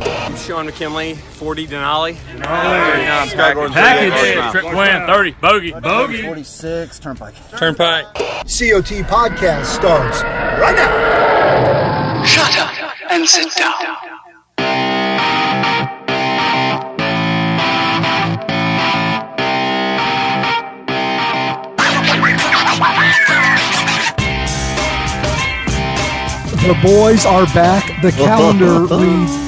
I'm Sean McKinley, 40 Denali. Package. Package. Trip win, 30. Bogey. Bogey. 46 Turnpike. Turnpike. COT Podcast starts right now. Shut up and sit down. The boys are back. The calendar reads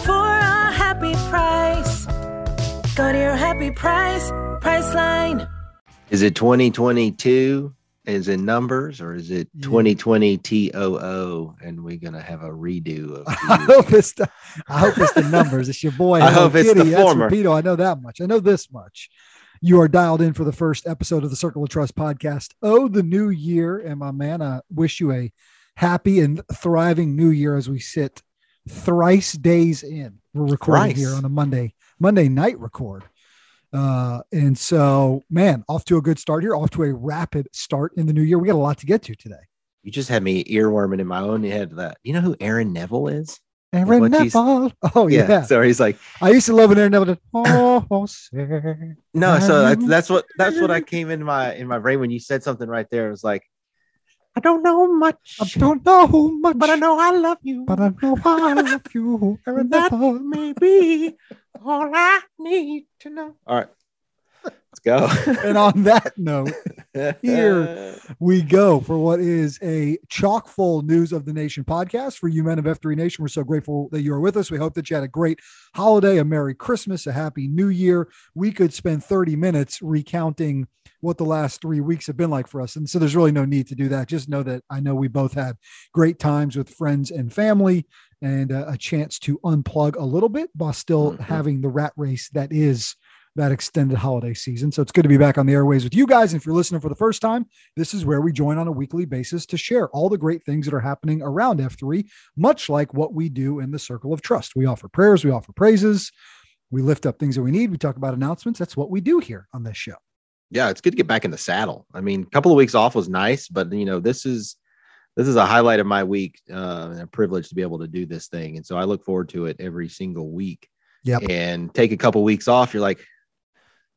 for a happy price. Go to your happy price, Priceline. Is it 2022 Is in numbers or is it 2020 TOO and we're going to have a redo of I hope it's the, I hope it's the numbers. It's your boy. I Hello hope it's the That's former. Rapido. I know that much. I know this much. You are dialed in for the first episode of the Circle of Trust podcast. Oh, the new year. And my man, I wish you a happy and thriving new year as we sit thrice days in. We're recording Thrice. here on a Monday, Monday night record. Uh, and so, man, off to a good start here, off to a rapid start in the new year. We got a lot to get to today. You just had me earworming in my own head that. You know who Aaron Neville is? Aaron Neville. Oh, yeah. So he's like, I used to love when Aaron Neville did. Oh, say, no, so that's, that's what that's what I came in my in my brain when you said something right there. It was like, I don't know much, I don't know much, but I know I love you. but I know I love you. Aaron that Neville. may be all I need to know. All right, let's go. And on that note, Here. we go for what is a chock full news of the nation podcast for you men of F3 Nation. We're so grateful that you are with us. We hope that you had a great holiday, a Merry Christmas, a Happy New Year. We could spend 30 minutes recounting what the last three weeks have been like for us. And so there's really no need to do that. Just know that I know we both had great times with friends and family and uh, a chance to unplug a little bit while still Mhm. having the rat race that is that extended holiday season. So it's good to be back on the airways with you guys. And if you're listening for the first time, this is where we join on a weekly basis to share all the great things that are happening around F3, much like what we do in the Circle of Trust. We offer prayers, we offer praises, we lift up things that we need, we talk about announcements. That's what we do here on this show. yeah, it's good to get back in the saddle. I mean, a couple of weeks off was nice, but you know, this is this is a highlight of my week uh, and a privilege to be able to do this thing. And so I look forward to it every single week. Yeah. And take a couple weeks off. You're like,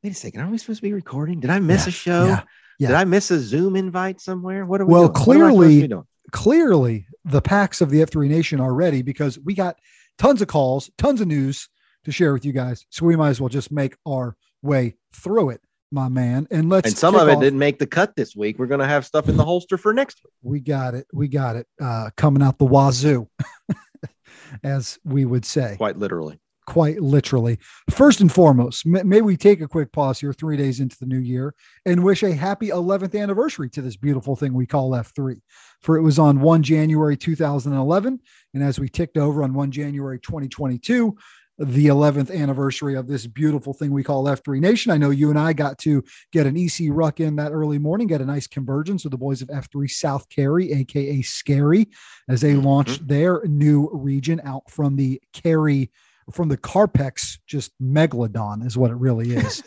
wait a second, are we supposed to be recording? Did I miss Yeah, a show? yeah, yeah. Did I miss a Zoom invite somewhere? What are we Well, doing? What am I supposed to clearly-? Clearly, the packs of the F3 Nation are ready because we got tons of calls, tons of news to share with you guys. So we might as well just make our way through it, my man. And let's and some of it off- didn't make the cut this week. We're gonna have stuff in the holster for next week. We got it. We got it. Uh, coming out the wazoo, as we would say, Quite literally. Quite literally. First and foremost, may, may we take a quick pause here, three days into the new year, and wish a happy 11th anniversary to this beautiful thing we call F3. For it was on 1 January 2011. And as we ticked over on 1 January 2022, the 11th anniversary of this beautiful thing we call F3 Nation. I know you and I got to get an EC ruck in that early morning, get a nice convergence with the boys of F3 South Cary, aka Scary, as they mm-hmm. launched their new region out from the Cary from the Carpex, just megalodon is what it really is.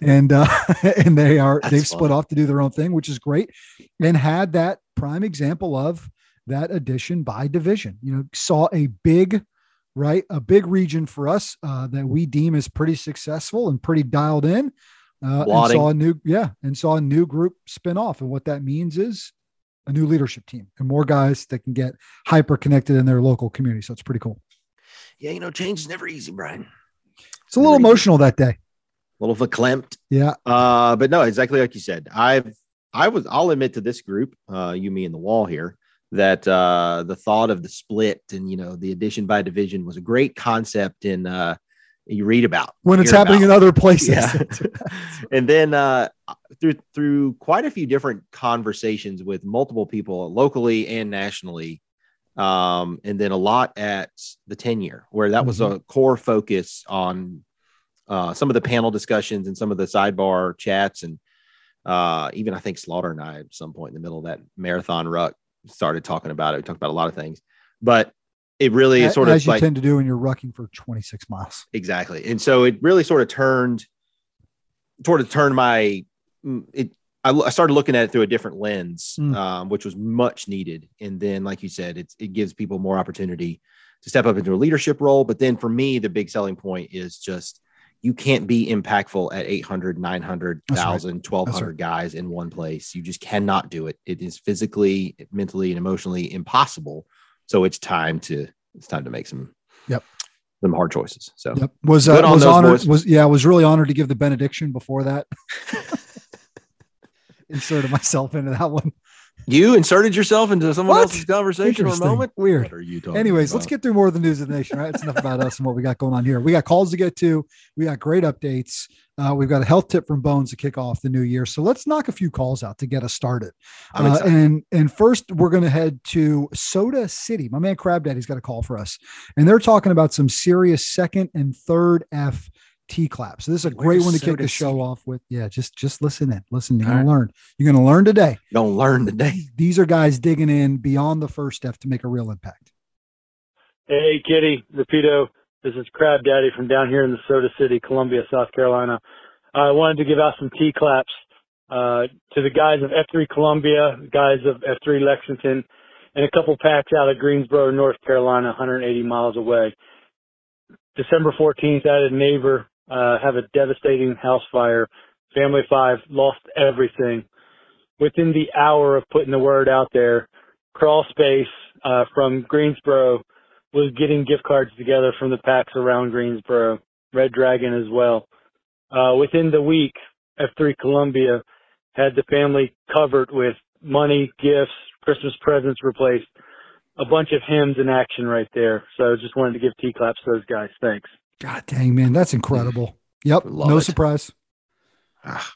and uh and they are That's they've split off to do their own thing, which is great, and had that prime example of that addition by division. You know, saw a big right a big region for us uh, that we deem as pretty successful and pretty dialed in. Uh, and saw a new yeah, and saw a new group spin off, and what that means is a new leadership team and more guys that can get hyper connected in their local community. So it's pretty cool. Yeah, you know, change is never easy, Brian. It's a little good. emotional that day. A little verklempt. Yeah. Uh, but no, exactly like you said. I've I was I'll admit to this group, uh, you, me, and the wall here. that uh, the thought of the split and you know the addition by division was a great concept in uh, you read about when it's happening about. in other places. Yeah. and then uh, through through quite a few different conversations with multiple people locally and nationally, um, and then a lot at the 10 year where that was a core focus on uh, some of the panel discussions and some of the sidebar chats and uh, even I think Slaughter and I at some point in the middle of that marathon ruck started talking about it. We talked about a lot of things, but it really as, sort of as you like tend to do when you're rucking for 26 miles. exactly and so it really sort of turned sort of turned my it I, I started looking at it through a different lens Mm. um, which was much needed and then like you said it's, it gives people more opportunity to step up into a leadership role but then for me the big selling point is just you can't be impactful at 800 900 That's right. 1000 1200 guys in one place you just cannot do it it is physically mentally and emotionally impossible so it's time to it's time to make some Yep. some hard choices so Yep. Was uh, on was honored boys. was yeah, I was really honored to give the benediction before that. Inserted myself into that one. You inserted yourself into someone What? else's conversation for a moment. Weird. What are you talking Anyways, let's get through more of the news of the nation, right? It's enough about us and what we got going on here. We got calls to get to. We got great updates. Uh, we've got a health tip from Bones to kick off the new year. So let's knock a few calls out to get us started. Uh, and and first, we're going to head to Soda City. My man Crab Daddy's got a call for us, and they're talking about some serious second and third F T claps. So this is a great Where's one to kick the show off with. Yeah, just just listen in. Listen, you're All gonna right. learn. You're gonna learn today. Don't learn today. These are guys digging in beyond the first step to make a real impact. Hey, Kitty, Rapido. This is Crab Daddy from down here in the Soda City, Columbia, South Carolina. I wanted to give out some T claps uh, to the guys of F3 Columbia, guys of F3 Lexington, and a couple packs out of Greensboro, North Carolina, 180 miles away. December 14th, I had a neighbor uh, have a devastating house fire. Family five lost everything. Within the hour of putting the word out there, Crawl Space uh, from Greensboro was getting gift cards together from the packs around Greensboro, Red Dragon as well. Uh, within the week, F3 Columbia had the family covered with money, gifts, Christmas presents replaced, a bunch of HIMs in action right there. So just wanted to give T claps to those guys. Thanks. God dang, man, that's incredible. Yep, Love no it. surprise. Ah.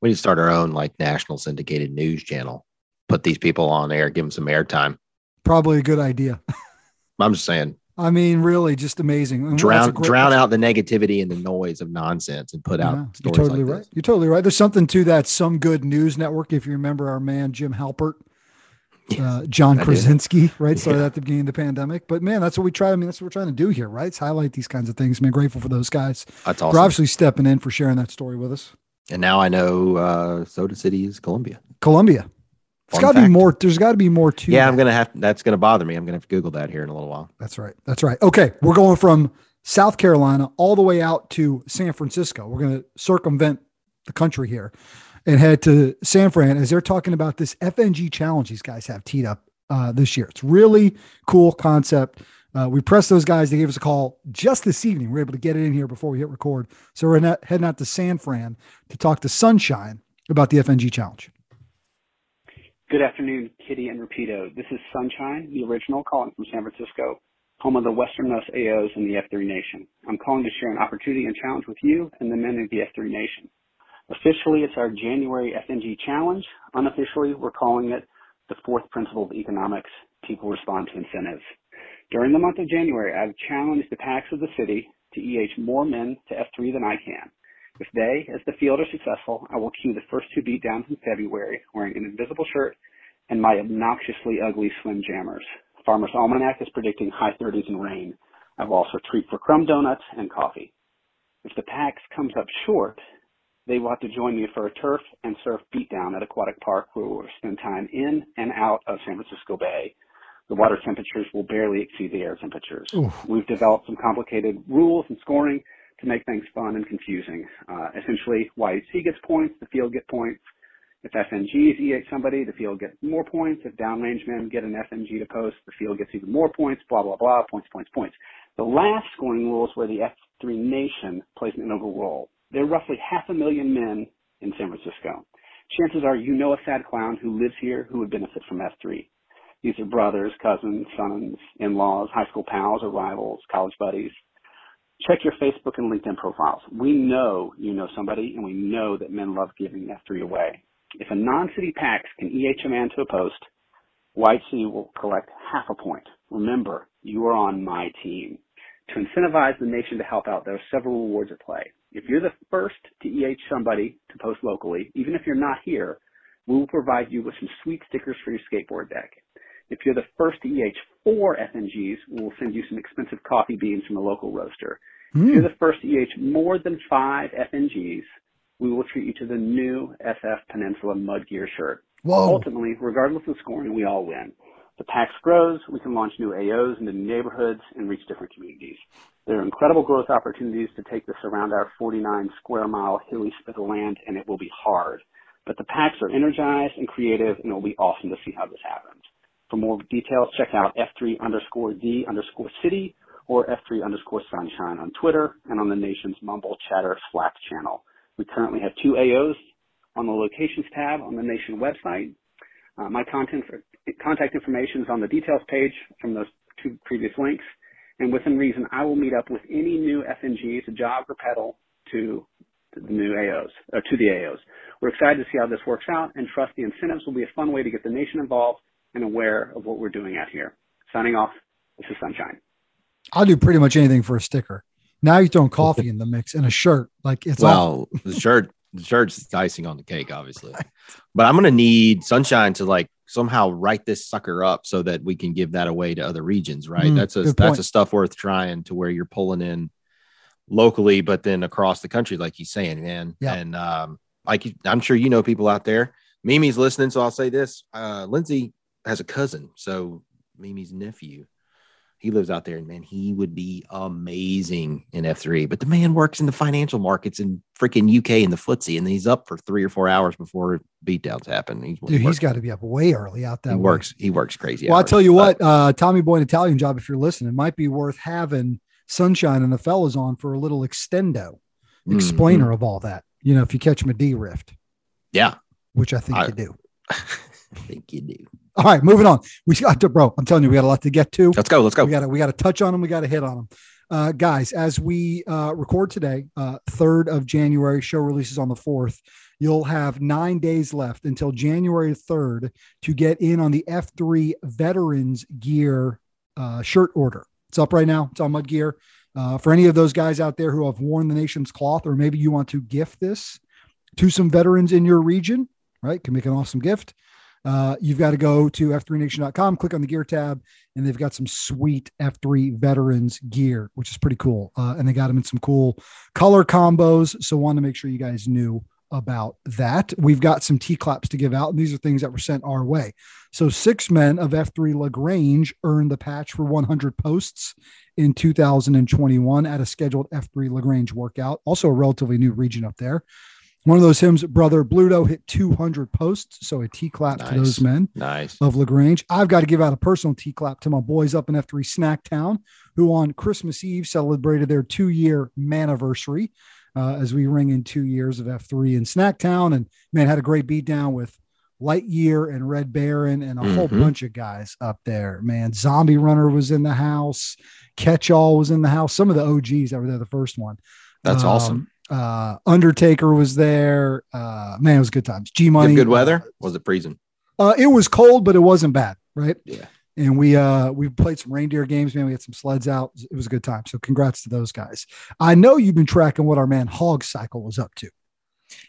we need to start our own like national syndicated news channel. Put these people on air, give them some airtime. Probably a good idea. I'm just saying, I mean, really, just amazing. And drown great- drown out the negativity and the noise of nonsense and put out Yeah, you're totally like right. this. You're totally right. There's something to that. Some good news network. If you remember our man Jim Halpert, uh, John I do. Krasinski, right? Started Yeah. at the beginning of the pandemic. But man, that's what we try. I mean, that's what we're trying to do here, right? It's highlight these kinds of things. Man, grateful for those guys That's awesome. for awesome. obviously stepping in for sharing that story with us. And now I know uh, Soda City is Columbia. Columbia. There's Fun got to be more. There's got to be more to. Yeah, that. I'm gonna have. That's gonna bother me. I'm gonna have to Google that here in a little while. That's right. That's right. Okay. We're going from South Carolina all the way out to San Francisco. We're going to circumvent the country here and head to San Fran as they're talking about this FNG challenge these guys have teed up uh, this year. It's really cool concept. Uh, we pressed those guys. They gave us a call just this evening. We're able to get it in here before we hit record. So we're not, heading out to San Fran to talk to Sunshine about the FNG challenge. Good afternoon, Kitty and Rapido. This is Sunshine, the original, calling from San Francisco, home of the westernmost AOs in the F3 Nation. I'm calling to share an opportunity and challenge with you and the men of the F3 Nation. Officially, it's our January FNG challenge. Unofficially, we're calling it the fourth principle of economics people respond to incentives. During the month of January, I've challenged the packs of the city to EH more men to F3 than I can. If they, as the field, are successful, I will cue the first two beatdowns in February wearing an invisible shirt and my obnoxiously ugly swim jammers. Farmer's Almanac is predicting high 30s and rain. I will also treat for crumb donuts and coffee. If the packs comes up short, they will have to join me for a turf and surf beatdown at Aquatic Park where we'll spend time in and out of San Francisco Bay. The water temperatures will barely exceed the air temperatures. Oof. We've developed some complicated rules and scoring to make things fun and confusing. Uh, essentially, YUC gets points, the field get points. If FNGs EH somebody, the field gets more points. If downrange men get an FNG to post, the field gets even more points, blah, blah, blah, points, points, points. The last scoring rule is where the F3 nation plays an integral role. There are roughly half a million men in San Francisco. Chances are you know a sad clown who lives here who would benefit from F3. These are brothers, cousins, sons, in-laws, high school pals or rivals, college buddies. Check your Facebook and LinkedIn profiles. We know you know somebody and we know that men love giving F3 away. If a non-city PAX can EH a man to a post, City will collect half a point. Remember, you are on my team. To incentivize the nation to help out, there are several rewards at play. If you're the first to EH somebody to post locally, even if you're not here, we will provide you with some sweet stickers for your skateboard deck. If you're the first to EH four FNGs, we will send you some expensive coffee beans from a local roaster. Hmm. If you're the first to EH more than five FNGs, we will treat you to the new SF Peninsula Mud Gear shirt. Whoa. Ultimately, regardless of scoring, we all win. The PAX grows, we can launch new AOs into new neighborhoods and reach different communities. There are incredible growth opportunities to take this around our 49 square mile hilly spit of land, and it will be hard. But the PAX are energized and creative, and it will be awesome to see how this happens. For more details, check out F3 underscore D underscore city or F3 underscore sunshine on Twitter and on the nation's Mumble Chatter Slack channel. We currently have two AOs on the locations tab on the nation website. Uh, my content contact information is on the details page from those two previous links. And within reason, I will meet up with any new FNG to jog or pedal to, to the new AOs, or to the AOs. We're excited to see how this works out and trust the incentives will be a fun way to get the nation involved and aware of what we're doing out here. Signing off, this is Sunshine. I'll do pretty much anything for a sticker. Now you're throwing coffee in the mix and a shirt. Like it's all well, the shirt, the shirt's icing on the cake, obviously. But I'm gonna need Sunshine to like somehow write this sucker up so that we can give that away to other regions, right? Mm, that's a that's point. a stuff worth trying to where you're pulling in locally, but then across the country, like he's saying, man. Yeah. And um, like I'm sure you know people out there. Mimi's listening, so I'll say this: uh, Lindsay has a cousin, so Mimi's nephew. He lives out there, and man, he would be amazing in F3. But the man works in the financial markets in freaking UK in the footsie, and he's up for three or four hours before beatdowns happen. He's, dude, he's got to be up way early out that he way. works. He works crazy. Well, I'll tell you what, uh, Tommy Boy, an Italian job, if you're listening, might be worth having Sunshine and the fellas on for a little extendo Mhm. explainer of all that. You know, if you catch them a D rift, yeah, which I think I- you do. I think you do. All right, moving on. We got to, bro. I'm telling you, we got a lot to get to. Let's go. Let's go. We got to, we got to touch on them. We got to hit on them. Uh, guys, as we uh, record today, uh, 3rd of January, show releases on the 4th. You'll have nine days left until January 3rd to get in on the F3 Veterans Gear uh, shirt order. It's up right now. It's on Mud Gear. Uh, for any of those guys out there who have worn the nation's cloth, or maybe you want to gift this to some veterans in your region, right? Can make an awesome gift. Uh, you've got to go to f3nation.com, click on the gear tab, and they've got some sweet F3 veterans gear, which is pretty cool. Uh, and they got them in some cool color combos. So, wanted to make sure you guys knew about that. We've got some T claps to give out, and these are things that were sent our way. So, six men of F3 Lagrange earned the patch for 100 posts in 2021 at a scheduled F3 Lagrange workout, also a relatively new region up there. One of those HIMs, Brother Bluto, hit 200 posts. So a T clap to those men Nice. of Lagrange. I've got to give out a personal T clap to my boys up in F3 Snacktown, who on Christmas Eve celebrated their two year anniversary uh, as we ring in two years of F3 in Snacktown. And man, had a great beat down with Lightyear and Red Baron and a whole Mhm. bunch of guys up there. Man, Zombie Runner was in the house, Catch All was in the house. Some of the OGs that were there the first one. That's Um, awesome. Uh, Undertaker was there. Uh, man, it was good times. G Money. good weather? Was it freezing? Uh, it was cold, but it wasn't bad, right? Yeah. And we uh we played some reindeer games, man. We had some sleds out. It was a good time. So congrats to those guys. I know you've been tracking what our man Hog Cycle was up to.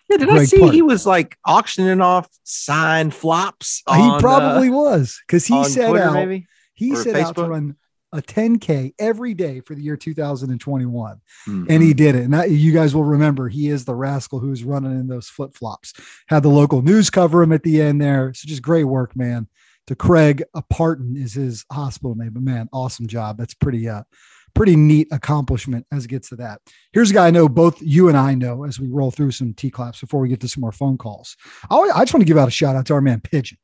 Yeah, did I see Putty. he was like auctioning off signed flops? he probably uh, was because he on set Twitter, out maybe? he Or set out to run a 10k every day for the year 2021 Mhm. and he did it. And that, you guys will remember he is the rascal who's running in those flip-flops. Had the local news cover him at the end there. So just great work man. To craig aparton is his hospital name but man awesome job. That's pretty uh pretty neat accomplishment as it gets to that. Here's a guy i know both you and i know as we roll through some t claps before we get to some more phone calls. I, I just want to give out a shout out to our man pigeon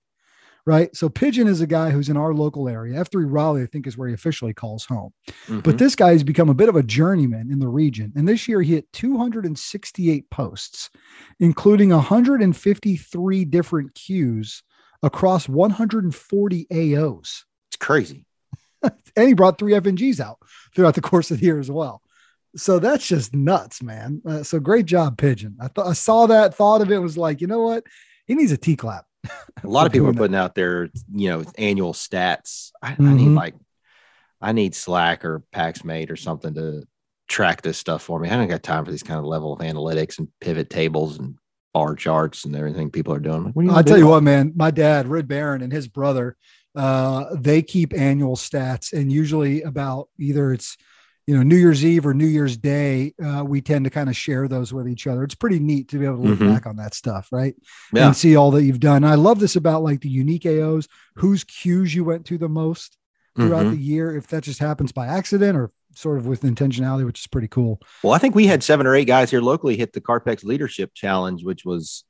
right so pigeon is a guy who's in our local area f3 raleigh i think is where he officially calls home Mhm. but this guy has become a bit of a journeyman in the region. And this year he hit 268 posts, including 153 different cues across 140 AOs. It's crazy. and he brought three FNGs out throughout the course of the year as well. So that's just nuts, man. Uh, so great job, Pigeon. I thought I saw that, thought of it, was like, you know what? He needs a T clap. A lot of people are that. putting out their, you know, annual stats. I, I Mhm. need like, I need Slack or PaxMate or something to track this stuff for me. I don't got time for these kind of level of analytics and pivot tables and bar charts and everything people are doing. Like, what are you I'll gonna tell you what, man. My dad, Red Baron, and his brother, uh, they keep annual stats, and usually about either it's you know New Year's Eve or New Year's Day, uh, we tend to kind of share those with each other. It's pretty neat to be able to look Mhm. back on that stuff, right? Yeah. And see all that you've done. I love this about like the unique AOs, whose cues you went to the most throughout Mhm. the year. If that just happens by accident or sort of with intentionality, which is pretty cool. Well, I think we had seven or eight guys here locally hit the Carpex Leadership Challenge, which was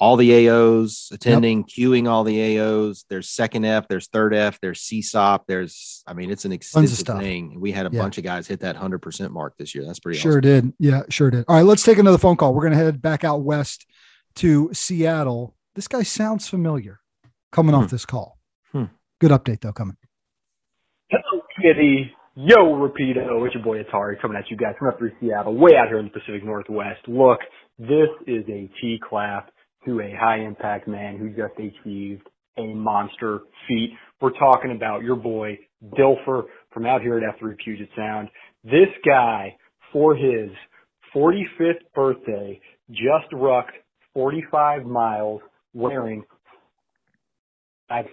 all the AOs attending, queuing all the AOs. There's second F, there's third F, there's CSAUP. There's, I mean, it's an extensive thing. We had a Yeah. bunch of guys hit that 100% mark this year. That's pretty Sure awesome. did. Yeah, sure did. All right, let's take another phone call. We're going to head back out west to Seattle. This guy sounds familiar coming off this call. Hmm. Good update, though, coming. Hello, Kitty. Yo, Rapido. It's your boy Atari coming at you guys from up through Seattle, way out here in the Pacific Northwest. Look, this is a T clap to a high impact man who just achieved a monster feat. We're talking about your boy Dilfer from out here at F3 Puget Sound. This guy, for his 45th birthday, just rucked 45 miles wearing I've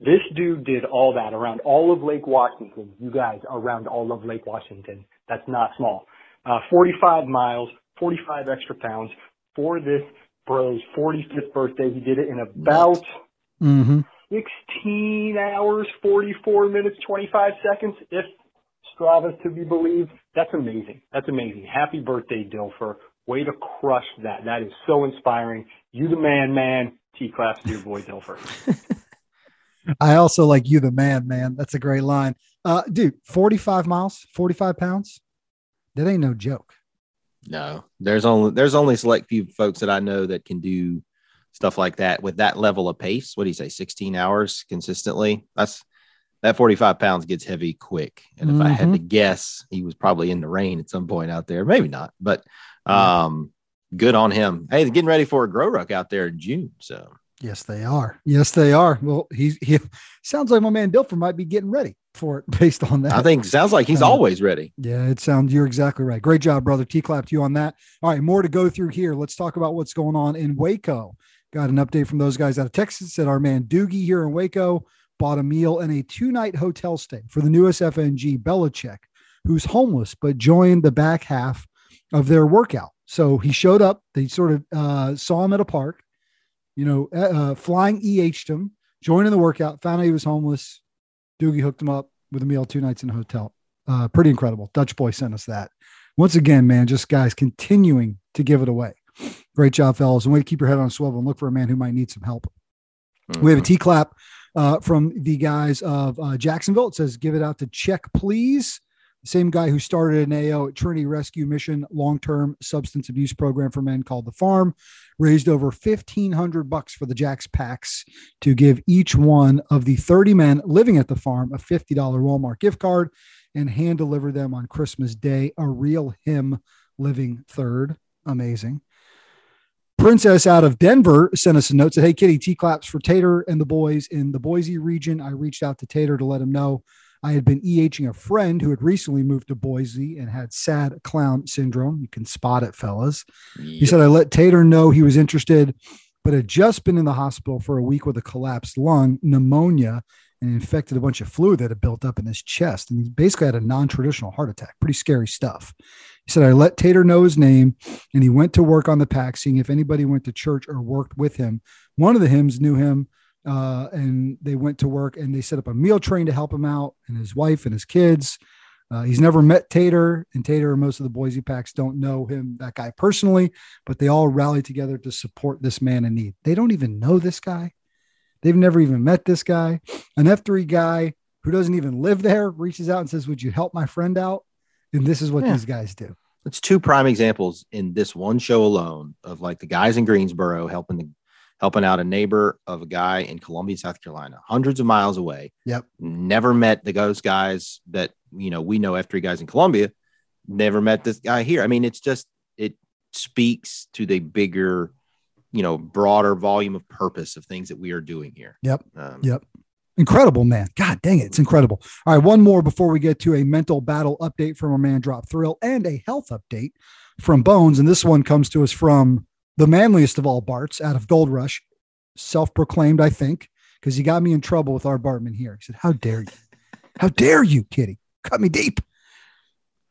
this dude did all that around all of Lake Washington. You guys around all of Lake Washington. That's not small. Uh, 45 miles, 45 extra pounds for this bro's 45th birthday. He did it in about Mm-hmm. 16 hours, 44 minutes, 25 seconds, if Strava's to be believed. That's amazing. That's amazing. Happy birthday, Dilfer. Way to crush that. That is so inspiring. You the man, man. T claps to your boy Dilfer. I also like you, the man, man. That's a great line. Uh, dude, 45 miles, 45 pounds. That ain't no joke. No, there's only there's only select few folks that I know that can do stuff like that with that level of pace. What do you say, 16 hours consistently? That's that 45 pounds gets heavy quick. And if I had to guess, he was probably in the rain at some point out there. Maybe not, but um, good on him. Hey, they're getting ready for a grow ruck out there in June. So Yes, they are. Yes, they are. Well, he's he sounds like my man Dilfer might be getting ready for it based on that. I think sounds like he's Uh, always ready. Yeah, it sounds you're exactly right. Great job, brother. T clap to you on that. All right, more to go through here. Let's talk about what's going on in Waco. Got an update from those guys out of Texas. Said our man Doogie here in Waco bought a meal and a two night hotel stay for the newest FNG Belichick, who's homeless but joined the back half of their workout. So he showed up. They sort of uh, saw him at a park. You know, uh, uh, flying EH'd him, joining the workout. Found out he was homeless. Doogie hooked him up with a meal, two nights in a hotel. Uh, pretty incredible. Dutch boy sent us that. Once again, man, just guys continuing to give it away. Great job, fellas. And way to keep your head on a swivel and look for a man who might need some help. We have a T clap uh, from the guys of uh, Jacksonville. It says, give it out to check, please. Same guy who started an AO at Trinity Rescue Mission long term substance abuse program for men called The Farm raised over 1500 bucks for the Jacks packs to give each one of the 30 men living at the farm a $50 Walmart gift card and hand deliver them on Christmas Day. A real him living third. Amazing. Princess out of Denver sent us a note said, Hey, Kitty, T claps for Tater and the boys in the Boise region. I reached out to Tater to let him know I had been EHing a friend who had recently moved to Boise and had sad clown syndrome. You can spot it, fellas. He said, I let Tater know he was interested, but had just been in the hospital for a week with a collapsed lung, pneumonia, and infected a bunch of fluid that had built up in his chest. And he basically had a non traditional heart attack. Pretty scary stuff. He said, I let Tater know his name and he went to work on the pack, seeing if anybody went to church or worked with him. One of the hymns knew him uh, and they went to work and they set up a meal train to help him out and his wife and his kids. Uh, he's never met Tater, and Tater and most of the Boise packs don't know him, that guy personally, but they all rally together to support this man in need. They don't even know this guy. They've never even met this guy. An F3 guy who doesn't even live there reaches out and says, Would you help my friend out? And this is what Yeah. these guys do. It's two prime examples in this one show alone of like the guys in Greensboro helping the helping out a neighbor of a guy in Columbia, South Carolina, hundreds of miles away. Yep. Never met the ghost guys that you know we know F3 guys in Columbia. Never met this guy here. I mean, it's just it speaks to the bigger, you know, broader volume of purpose of things that we are doing here. Yep. Um, Yep. Incredible, man. God dang it. It's incredible. All right. One more before we get to a mental battle update from our man Drop Thrill and a health update from Bones. And this one comes to us from the manliest of all Barts out of Gold Rush, self proclaimed, I think, because he got me in trouble with our Bartman here. He said, How dare you? How dare you, kitty? Cut me deep.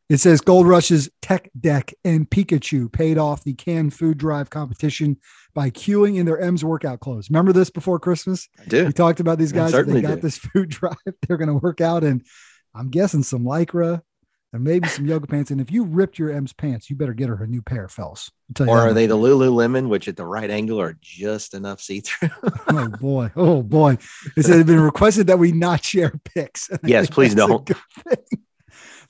It says Gold Rush's Tech Deck and Pikachu paid off the canned food drive competition by queuing in their M's workout clothes. Remember this before Christmas? I do. We talked about these guys. They got do. this food drive. They're going to work out, and I'm guessing some lycra and maybe some yoga pants. And if you ripped your M's pants, you better get her a new pair, fellas. I'll tell you Or are they the Lululemon, which at the right angle are just enough see through? oh boy, oh boy! It it's been requested that we not share pics. Yes, please don't.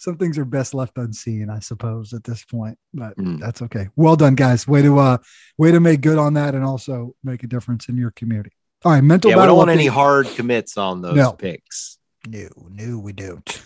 Some things are best left unseen, I suppose, at this point. But Mm. that's okay. Well done, guys. Way to uh, way to make good on that, and also make a difference in your community. All right, mental. yeah, we don't want any hard commits on those No. picks. No, no, we don't.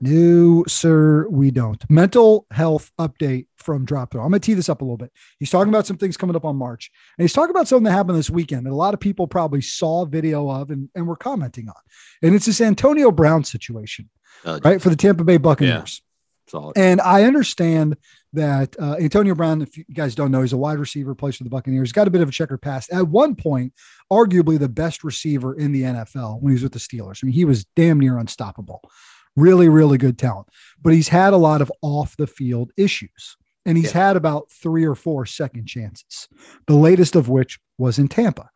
No, sir, we don't. Mental health update from Drop Thrill. I'm going to tee this up a little bit. He's talking about some things coming up on March, and he's talking about something that happened this weekend that a lot of people probably saw video of and, and were commenting on. And it's this Antonio Brown situation, Uh, right, for the Tampa Bay Buccaneers. Solid. And I understand that uh, Antonio Brown, if you guys don't know, he's a wide receiver, plays for the Buccaneers, He's got a bit of a checkered past. At one point, arguably the best receiver in the NFL when he was with the Steelers. I mean, he was damn near unstoppable. Really, really good talent. But he's had a lot of off the field issues. And he's had about three or four second chances, the latest of which was in Tampa.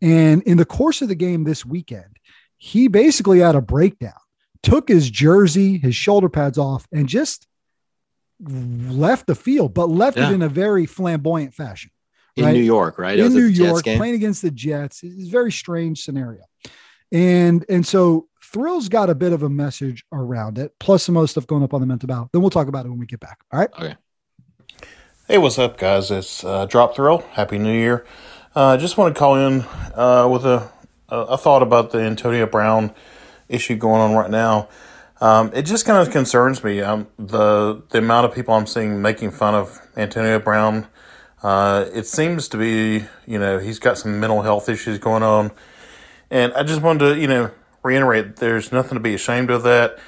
And in the course of the game this weekend, he basically had a breakdown, took his jersey, his shoulder pads off, and just left the field, but left Yeah. it in a very flamboyant fashion. In right? New York, right? In New York, playing against the Jets. It's a very strange scenario. And and so Thrill's got a bit of a message around it, plus some other stuff going up on the mental battle. Then we'll talk about it when we get back. All right. Okay. Hey, what's up, guys? It's uh, Drop Thrill. Happy New Year. I uh, just want to call in uh, with a, a, thought about the Antonio Brown issue going on right now. Um, it just kind of concerns me. Um, the the amount of people I'm seeing making fun of Antonio Brown. Uh, it seems to be, you know, he's got some mental health issues going on, and I just wanted to, you know, reiterate: there's nothing to be ashamed of that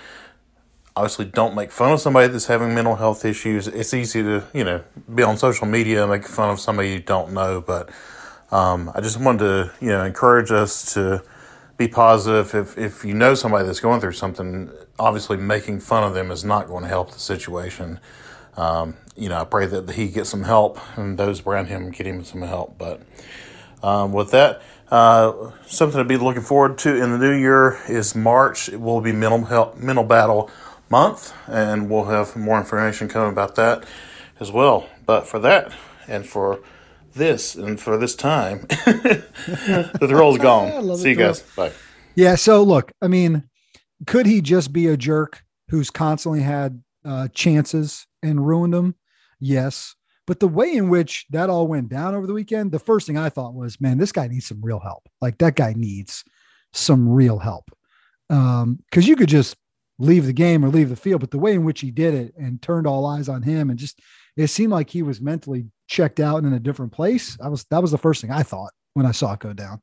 obviously don't make fun of somebody that's having mental health issues. It's easy to, you know, be on social media and make fun of somebody you don't know, but um, I just wanted to, you know, encourage us to be positive. If, if you know somebody that's going through something, obviously making fun of them is not going to help the situation. Um, you know, I pray that he gets some help and those around him get him some help. But um, with that, uh, something to be looking forward to in the new year is March. It will be mental health, mental battle month, and we'll have more information coming about that as well. But for that, and for this, and for this time, the thrill's I gone. See you thrill. guys. Bye. Yeah. So look, I mean, could he just be a jerk who's constantly had uh, chances and ruined them? Yes. But the way in which that all went down over the weekend, the first thing I thought was, man, this guy needs some real help. Like that guy needs some real help. Um, because you could just leave the game or leave the field, but the way in which he did it and turned all eyes on him and just it seemed like he was mentally checked out and in a different place. I was that was the first thing I thought when I saw it go down.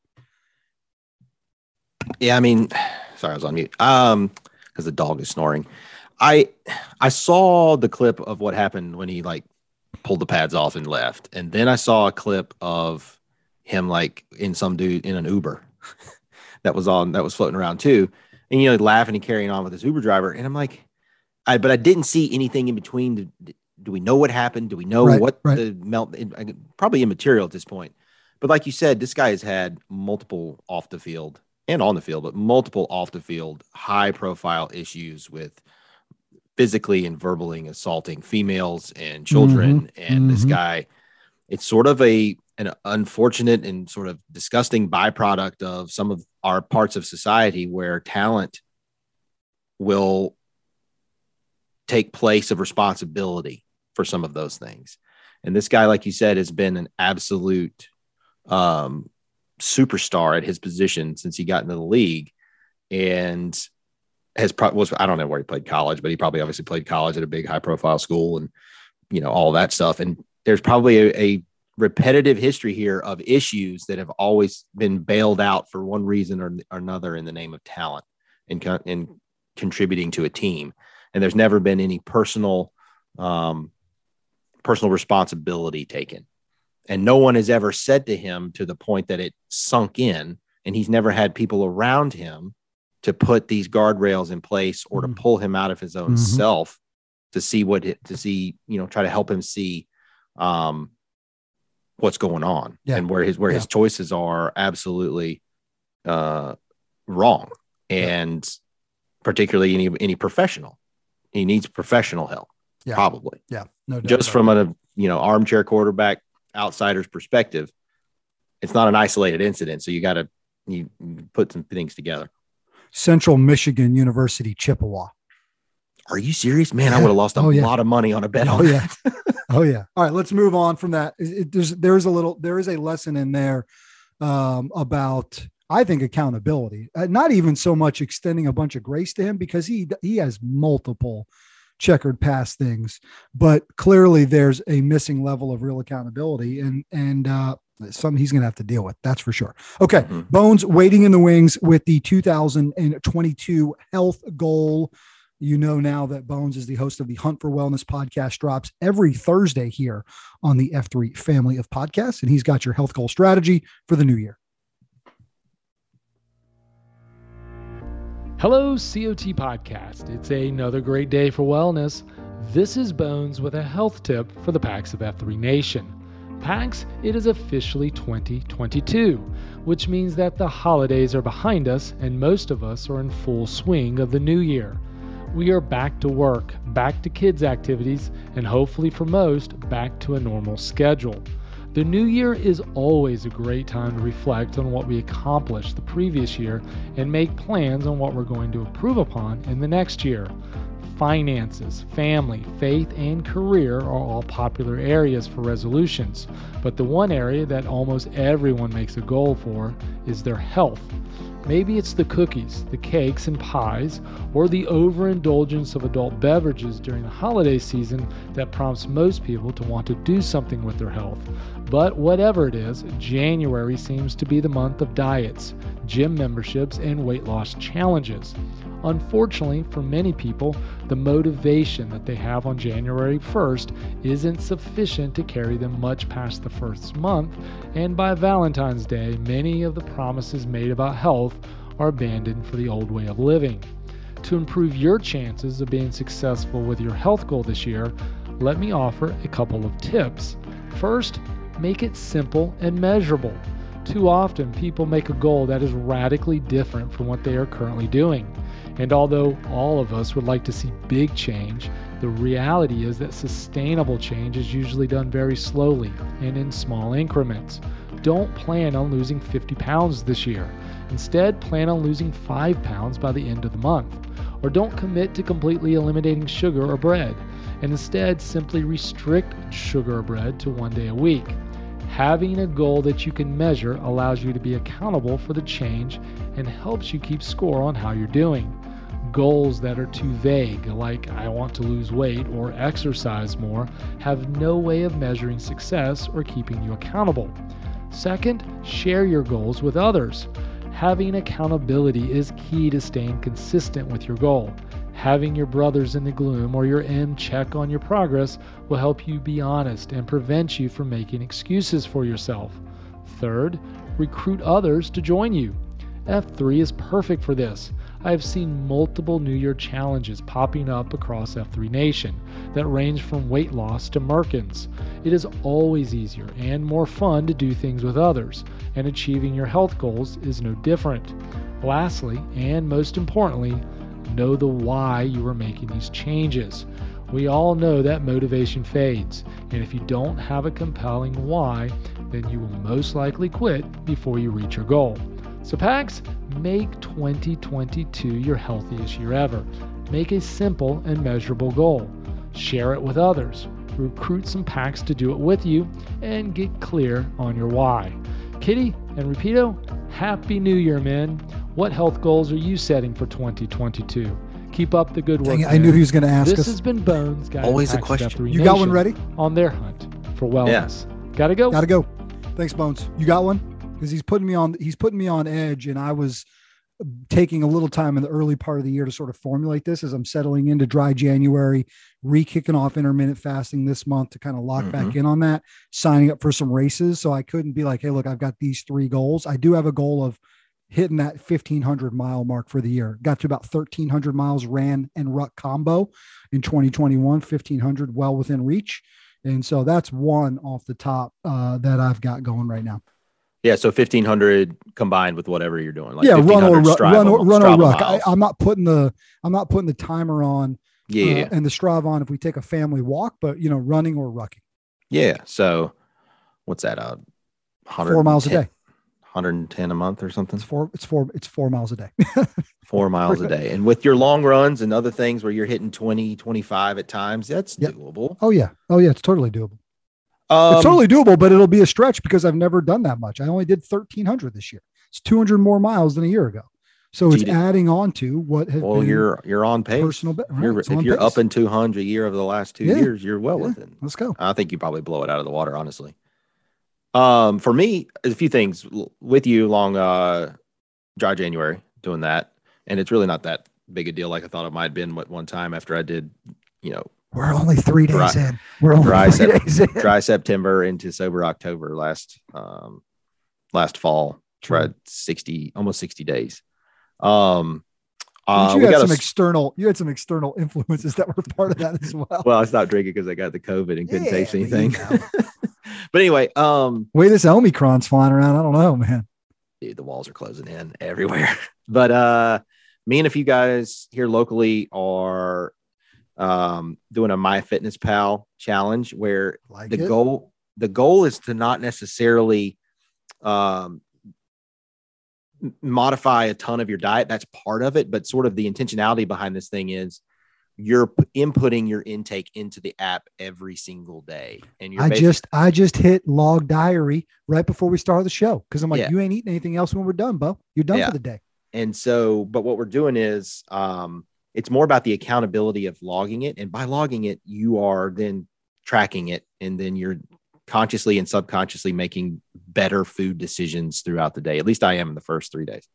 Yeah, I mean, sorry, I was on mute. Um, because the dog is snoring. I I saw the clip of what happened when he like pulled the pads off and left, and then I saw a clip of him like in some dude in an Uber that was on that was floating around too, and you know laughing and carrying on with his Uber driver, and I'm like, I but I didn't see anything in between. Do, do we know what happened? Do we know Right, what right. the melt? Probably immaterial at this point. But like you said, this guy has had multiple off the field and on the field, but multiple off the field high profile issues with physically and verbally assaulting females and children. Mhm, And this mhm. guy, it's sort of a an unfortunate and sort of disgusting byproduct of some of our parts of society where talent will take place of responsibility for some of those things. And this guy, like you said, has been an absolute um, superstar at his position since he got into the league, and has pro- was I don't know where he played college, but he probably obviously played college at a big high profile school and you know all that stuff. And there's probably a, a repetitive history here of issues that have always been bailed out for one reason or, or another in the name of talent and, and contributing to a team. And there's never been any personal um, personal responsibility taken. And no one has ever said to him to the point that it sunk in, and he's never had people around him to put these guardrails in place or Mm-hmm. to pull him out of his own Mhm. self to see what it, to see, you know, try to help him see um, what's going on Yeah. and where his where his choices are absolutely uh, wrong, and particularly any any professional, he needs professional help, Yeah. probably Yeah, no doubt. just from a you know armchair quarterback outsider's perspective it's not an isolated incident so you got to you put some things together Central Michigan University, Chippewa. are you serious man i would have lost a Oh, yeah. lot of money on a bet Oh on yeah, oh yeah. All right, let's move on from that. It- it- there's there's a little there is a lesson in there um, about I think accountability. Uh, not even so much extending a bunch of grace to him because he he has multiple checkered past things, but clearly there's a missing level of real accountability and and uh, something he's going to have to deal with. That's for sure. Okay, mm-hmm. Bones waiting in the wings with the 2022 health goal. You know now that Bones is the host of the Hunt for Wellness podcast, drops every Thursday here on the F3 family of podcasts. And he's got your health goal strategy for the new year. Hello, COT Podcast. It's another great day for wellness. This is Bones with a health tip for the PAX of F3 Nation. PAX, it is officially 2022, which means that the holidays are behind us and most of us are in full swing of the new year. We are back to work, back to kids' activities, and hopefully for most, back to a normal schedule. The new year is always a great time to reflect on what we accomplished the previous year and make plans on what we're going to improve upon in the next year. Finances, family, faith, and career are all popular areas for resolutions, but the one area that almost everyone makes a goal for is their health. Maybe it's the cookies, the cakes and pies, or the overindulgence of adult beverages during the holiday season that prompts most people to want to do something with their health. But whatever it is, January seems to be the month of diets, gym memberships, and weight loss challenges. Unfortunately, for many people, the motivation that they have on January 1st isn't sufficient to carry them much past the first month, and by Valentine's Day, many of the promises made about health are abandoned for the old way of living. To improve your chances of being successful with your health goal this year, let me offer a couple of tips. First, make it simple and measurable. Too often, people make a goal that is radically different from what they are currently doing. And although all of us would like to see big change, the reality is that sustainable change is usually done very slowly and in small increments. Don't plan on losing 50 pounds this year. Instead, plan on losing 5 pounds by the end of the month. Or don't commit to completely eliminating sugar or bread, and instead simply restrict sugar or bread to one day a week. Having a goal that you can measure allows you to be accountable for the change and helps you keep score on how you're doing. Goals that are too vague, like I want to lose weight or exercise more, have no way of measuring success or keeping you accountable. Second, share your goals with others. Having accountability is key to staying consistent with your goal. Having your brothers in the gloom or your M check on your progress will help you be honest and prevent you from making excuses for yourself. Third, recruit others to join you. F3 is perfect for this. I have seen multiple New Year challenges popping up across F3 Nation that range from weight loss to Merkins. It is always easier and more fun to do things with others, and achieving your health goals is no different. Lastly, and most importantly, know the why you are making these changes. We all know that motivation fades, and if you don't have a compelling why, then you will most likely quit before you reach your goal. So, PAX, make 2022 your healthiest year ever. Make a simple and measurable goal. Share it with others. Recruit some PAX to do it with you and get clear on your why. Kitty and Rapido, Happy New Year, man. What health goals are you setting for 2022? Keep up the good work. It, I knew he was gonna ask This us. has been Bones. Guy Always a question. F3 You got one ready? On their hunt for wellness. Gotta go. Gotta go. Thanks, Bones. You got one? Because he's putting me on. He's putting me on edge, and I was taking a little time in the early part of the year to sort of formulate this as I'm settling into dry January, re-kicking off intermittent fasting this month to kind of lock back in on that, signing up for some races. So I couldn't be like, hey, look, I've got these three goals. I do have a goal of hitting that 1500 mile mark for the year. Got to about 1300 miles ran and ruck combo in 2021, 1500 well within reach. And so that's one off the top uh, that I've got going right now. Yeah, so fifteen hundred combined with whatever you're doing. Like yeah, run or 1500 ru- run or run or ruck. I, I'm not putting the I'm not putting the timer on. Yeah, uh, and the Strava on if we take a family walk, but you know, running or rucking. Yeah. So what's that? Uh, Four miles a day. 110 a month or something. It's four. It's four. It's four miles a day. Four miles a day. And with your long runs and other things where you're hitting 20, 25 at times, that's doable. oh yeah. Oh yeah. It's totally doable. Um, it's totally doable, but it'll be a stretch because I've never done that much. I only did 1300 this year. It's 200 more miles than a year ago. So it's adding on to what has Well, been you're you're on pace. personal. be- right, You're, if you're pace. up in 200 a year over the last two Yeah. years, you're well Yeah. within. Let's go. I think you probably blow it out of the water, honestly. Um, for me, a few things with you long uh dry January doing that, and it's really not that big a deal like I thought it might have been at one time after I did, you know, We're only three days Dry- in. We're only dry, three Sep- days in. dry September into sober October last um last fall. Tried 60 almost 60 days. Um uh, you we had got some a, external. You had some external influences that were part of that as well. well, I stopped drinking because I got the COVID and couldn't Yeah, taste but you anything. know. but anyway, um Wait, this Omicron's flying around. I don't know, man. dude, the walls are closing in everywhere. But uh me and a few guys here locally are um doing a My Fitness Pal challenge where Like the it. goal the goal is to not necessarily um modify a ton of your diet that's part of it but sort of the intentionality behind this thing is you're inputting your intake into the app every single day and you're I just I just hit log diary right before we start the show because I'm like, Yeah. you ain't eating anything else when we're done, Bo. You're done Yeah. for the day. And so, but what we're doing is um, it's more about the accountability of logging it. And by logging it, you are then tracking it and then you're consciously and subconsciously making better food decisions throughout the day. At least I am in the first three days.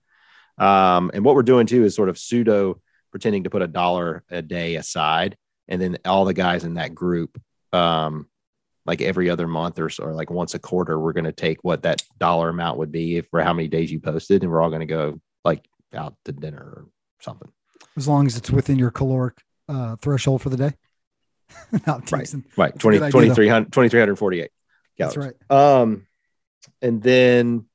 Um, and what we're doing too is sort of pseudo pretending to put a dollar a day aside. And then all the guys in that group, um, like every other month or or like once a quarter, we're going to take what that dollar amount would be for how many days you posted. And we're all going to go like out to dinner or something. As long as it's within your caloric uh, threshold for the day. Not Right. Right. That's 20, good idea, though. 2300 2348 That's right. Um, and then,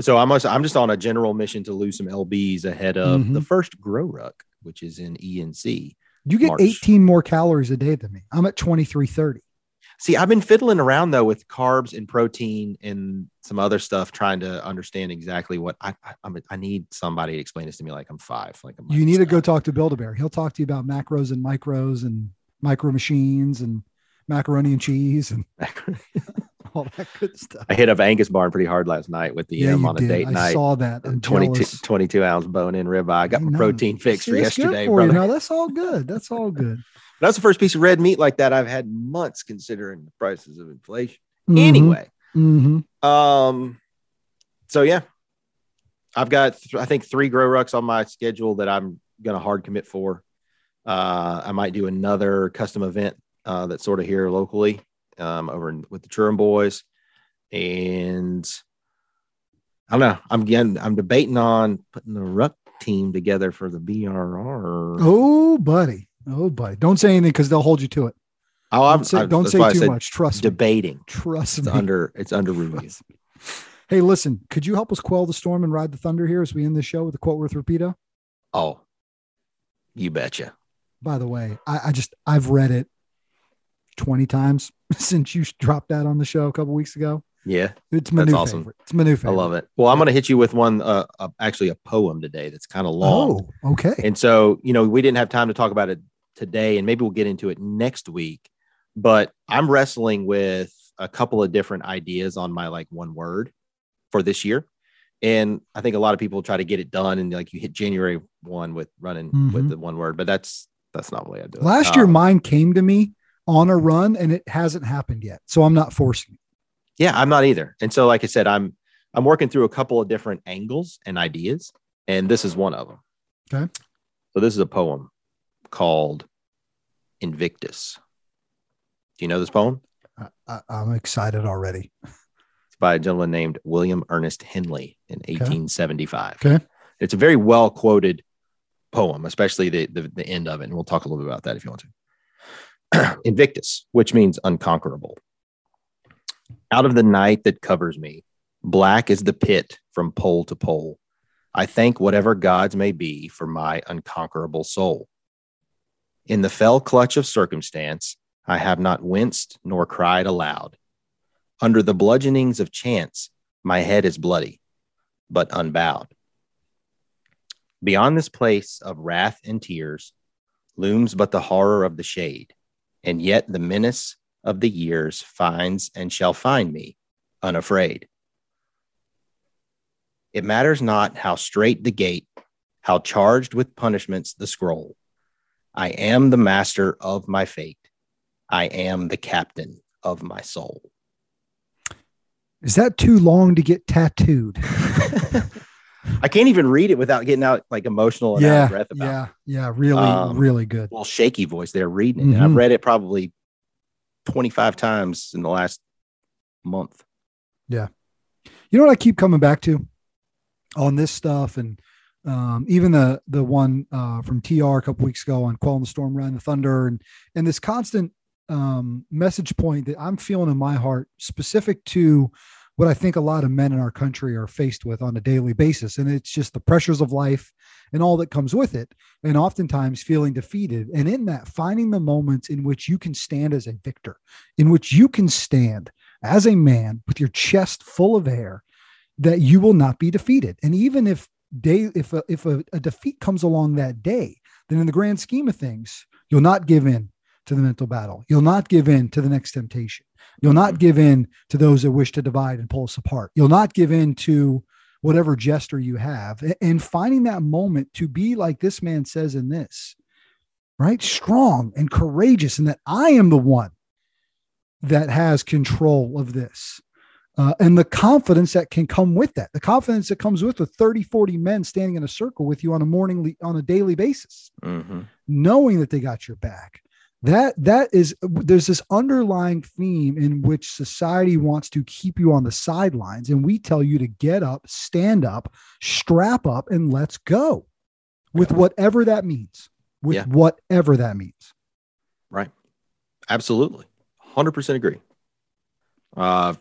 so I'm also, I'm just on a general mission to lose some lbs ahead of the Mhm. first GORUCK, which is in ENC. You get March. 18 more calories a day than me. I'm at 2330. See, I've been fiddling around though with carbs and protein and some other stuff, trying to understand exactly what I I, I'm, I need somebody to explain this to me like I'm five. Like I'm You need to go talk to Build-A-Bear. He'll talk to you about macros and micros and micro machines and macaroni and cheese and all that good stuff. I hit up Angus Barn pretty hard last night with the Yeah, M you on a did. date I night. saw that. I'm 22, jealous. 22 ounce bone in ribeye. I got I my protein fix for See, it's good yesterday, for you. brother. No, that's all good. That's all good. That's the first piece of red meat like that I've had months, considering the prices of inflation. Mhm. Anyway, Mm-hmm. um, so yeah, I've got th- I think three GORUCKs on my schedule that I'm gonna hard commit for. Uh, I might do another custom event uh, that's sort of here locally um, over in, with the Turin boys, and I don't know. I'm again. I'm debating on putting the ruck team together for the BRR. Oh, buddy. Oh, buddy. Don't say anything because they'll hold you to it. Oh, I'm, Don't say, I'm- don't say too much. Trust me. Debating. Trust It's me. under. It's under review. Hey, listen, could you help us quell the storm and ride the thunder here as we end the show with a quote worth repeato? Oh, you betcha. By the way, I, I just I've read it 20 times since you dropped that on the show a couple weeks ago. Yeah, It's my that's new awesome. favorite. It's my new favorite. I love it. Well, I'm going to hit you with one, uh, uh, actually a poem today that's kind of long. Oh, okay. And so, you know, we didn't have time to talk about it today, and maybe we'll get into it next week. But I'm wrestling with a couple of different ideas on my like one word. for this year. And I think a lot of people try to get it done and like you hit January one with running Mhm. with the one word, but that's that's not the way I do it. Last year, Um, mine came to me on a run, and it hasn't happened yet. So I'm not forcing it. Yeah, I'm not either. And so, like I said, I'm I'm working through a couple of different angles and ideas, and this is one of them. Okay. So this is a poem called Invictus. Do you know this poem? I, I'm excited already. It's by a gentleman named William Ernest Henley in 1875. Okay. It's a very well quoted poem, especially the, the the end of it, and we'll talk a little bit about that if you want to. Invictus, which means unconquerable. Out of the night that covers me, black is the pit from pole to pole. I thank whatever gods may be for my unconquerable soul. In the fell clutch of circumstance, I have not winced nor cried aloud. Under the bludgeonings of chance, my head is bloody, but unbowed. Beyond this place of wrath and tears looms but the horror of the shade, and yet the menace of the years finds and shall find me unafraid. It matters not how straight the gate, how charged with punishments the scroll. I am the master of my fate. I am the captain of my soul. Is that too long to get tattooed? I can't even read it without getting out like emotional and out yeah, of breath about yeah, yeah. Really, Um, really good. Well, shaky voice there reading it. And I've read it probably 25 times in the last month. Yeah. You know what I keep coming back to on this stuff and um, even the the one uh, from TR a couple weeks ago on the Storm, Run the Thunder, and and this constant um, message point that I'm feeling in my heart, specific to what I think a lot of men in our country are faced with on a daily basis, and it's just the pressures of life and all that comes with it, and oftentimes feeling defeated. And in that, finding the moments in which you can stand as a victor, in which you can stand as a man with your chest full of air that you will not be defeated. And even if day if a, if a, a defeat comes along that day then in the grand scheme of things you'll not give in to the mental battle. You'll not give in to the next temptation you'll not give in to those that wish to divide and pull us apart. You'll not give in to whatever jester you have. And finding that moment to be like this man says in this right? Strong and courageous and that i am the one that has control of this. Uh, and the confidence that can come with that the confidence that comes with with 30 40 men standing in a circle with you on a morning on a daily basis Mm-hmm. knowing that they got your back that that is there's this underlying theme in which society wants to keep you on the sidelines and we tell you to get up stand up strap up and let's go with whatever that means with Yeah. whatever that means Right. Absolutely. 100% agree. Uh,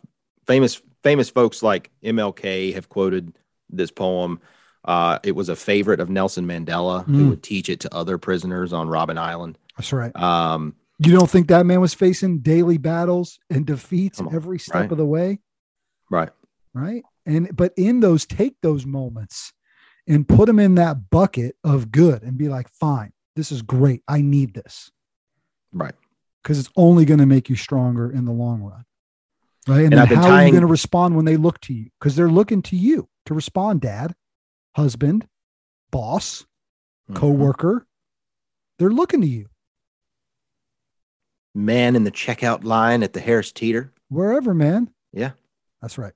famous, famous folks like MLK have quoted this poem. Uh, it was a favorite of Nelson Mandela, who Mm. would teach it to other prisoners on Robben Island. that's right Um, you don't think that man was facing daily battles and defeats on, every step right. of the way right. right and but in those take those moments and put them in that bucket of good and be like fine this is great i need this Right. because it's only going to make you stronger in the long run right and, And then how are you going to respond when they look to you because they're looking to you to respond dad husband boss Mhm. co-worker they're looking to you Man in the checkout line at the Harris Teeter. wherever man Yeah. that's right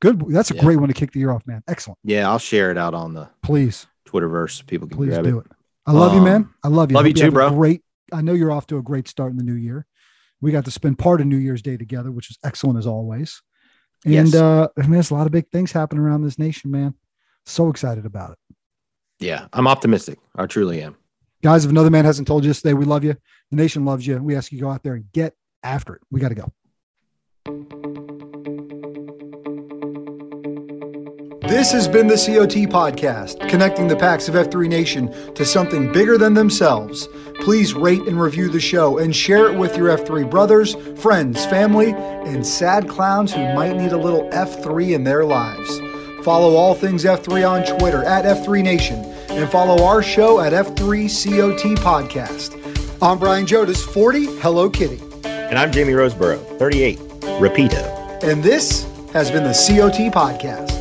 good that's a Yeah. great one to kick the year off man excellent Yeah. I'll share it out on the please Twitterverse. so People can Please do it. it. I love you, Um, man. I love you. love Hope you too, bro. Great. I know you're off to a great start in the new year. We got to spend part of New Year's Day together, which is excellent as always. And Yes. uh, I mean, there's a lot of big things happening around this nation, man. So excited about it. Yeah. I'm optimistic. I truly am. Guys, if another man hasn't told you this today, we love you. The nation loves you. We ask you to go out there and get after it. We got to go. This has been the COT podcast, connecting the packs of F3 Nation to something bigger than themselves. Please rate and review the show and share it with your F3 brothers, friends, family, and sad clowns who might need a little F3 in their lives. Follow all things F3 on Twitter at F3 Nation and follow our show at F3COT Podcast. I'm Brian Jodas, 40, Hello Kitty. And I'm Jamie Roseborough, 38. Repito. And this has been the COT Podcast.